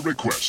request.